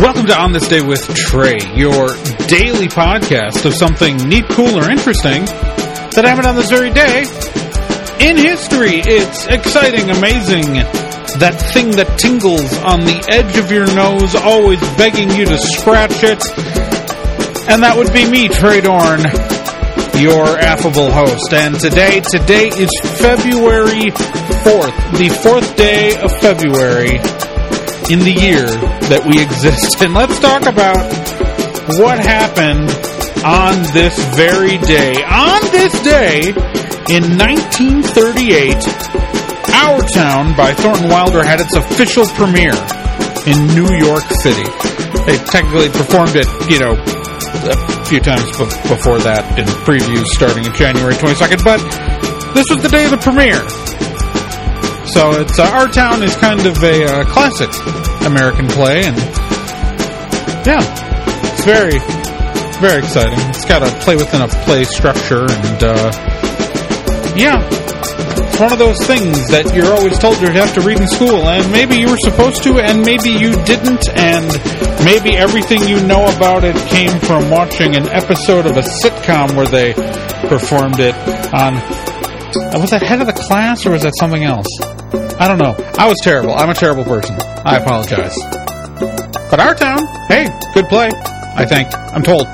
Welcome to On This Day with Trae, your daily podcast of something neat, cool, or interesting that happened on this very day in history. It's exciting, amazing, that thing that tingles on the edge of your nose, always begging you to scratch it. And that would be me, Trae Dorn, your affable host. And today, today is February 4th, the fourth day of February in the year that we exist. And let's talk about what happened on this very day. On this day, in 1938, Our Town by Thornton Wilder had its official premiere in New York City. They technically performed it, you know, a few times before that in previews starting in January 22nd, but this was the day of the premiere. So it's uh, Our Town is kind of a uh, classic American play, and yeah, it's very, very exciting. It's got to play within a play structure, and uh, yeah, it's one of those things that you're always told you have to read in school, and maybe you were supposed to, and maybe you didn't, and maybe everything you know about it came from watching an episode of a sitcom where they performed it on. Was that head of the class, or was that something else? I don't know. I was terrible. I'm a terrible person. I apologize. But our town, hey, good play. I think. I'm told.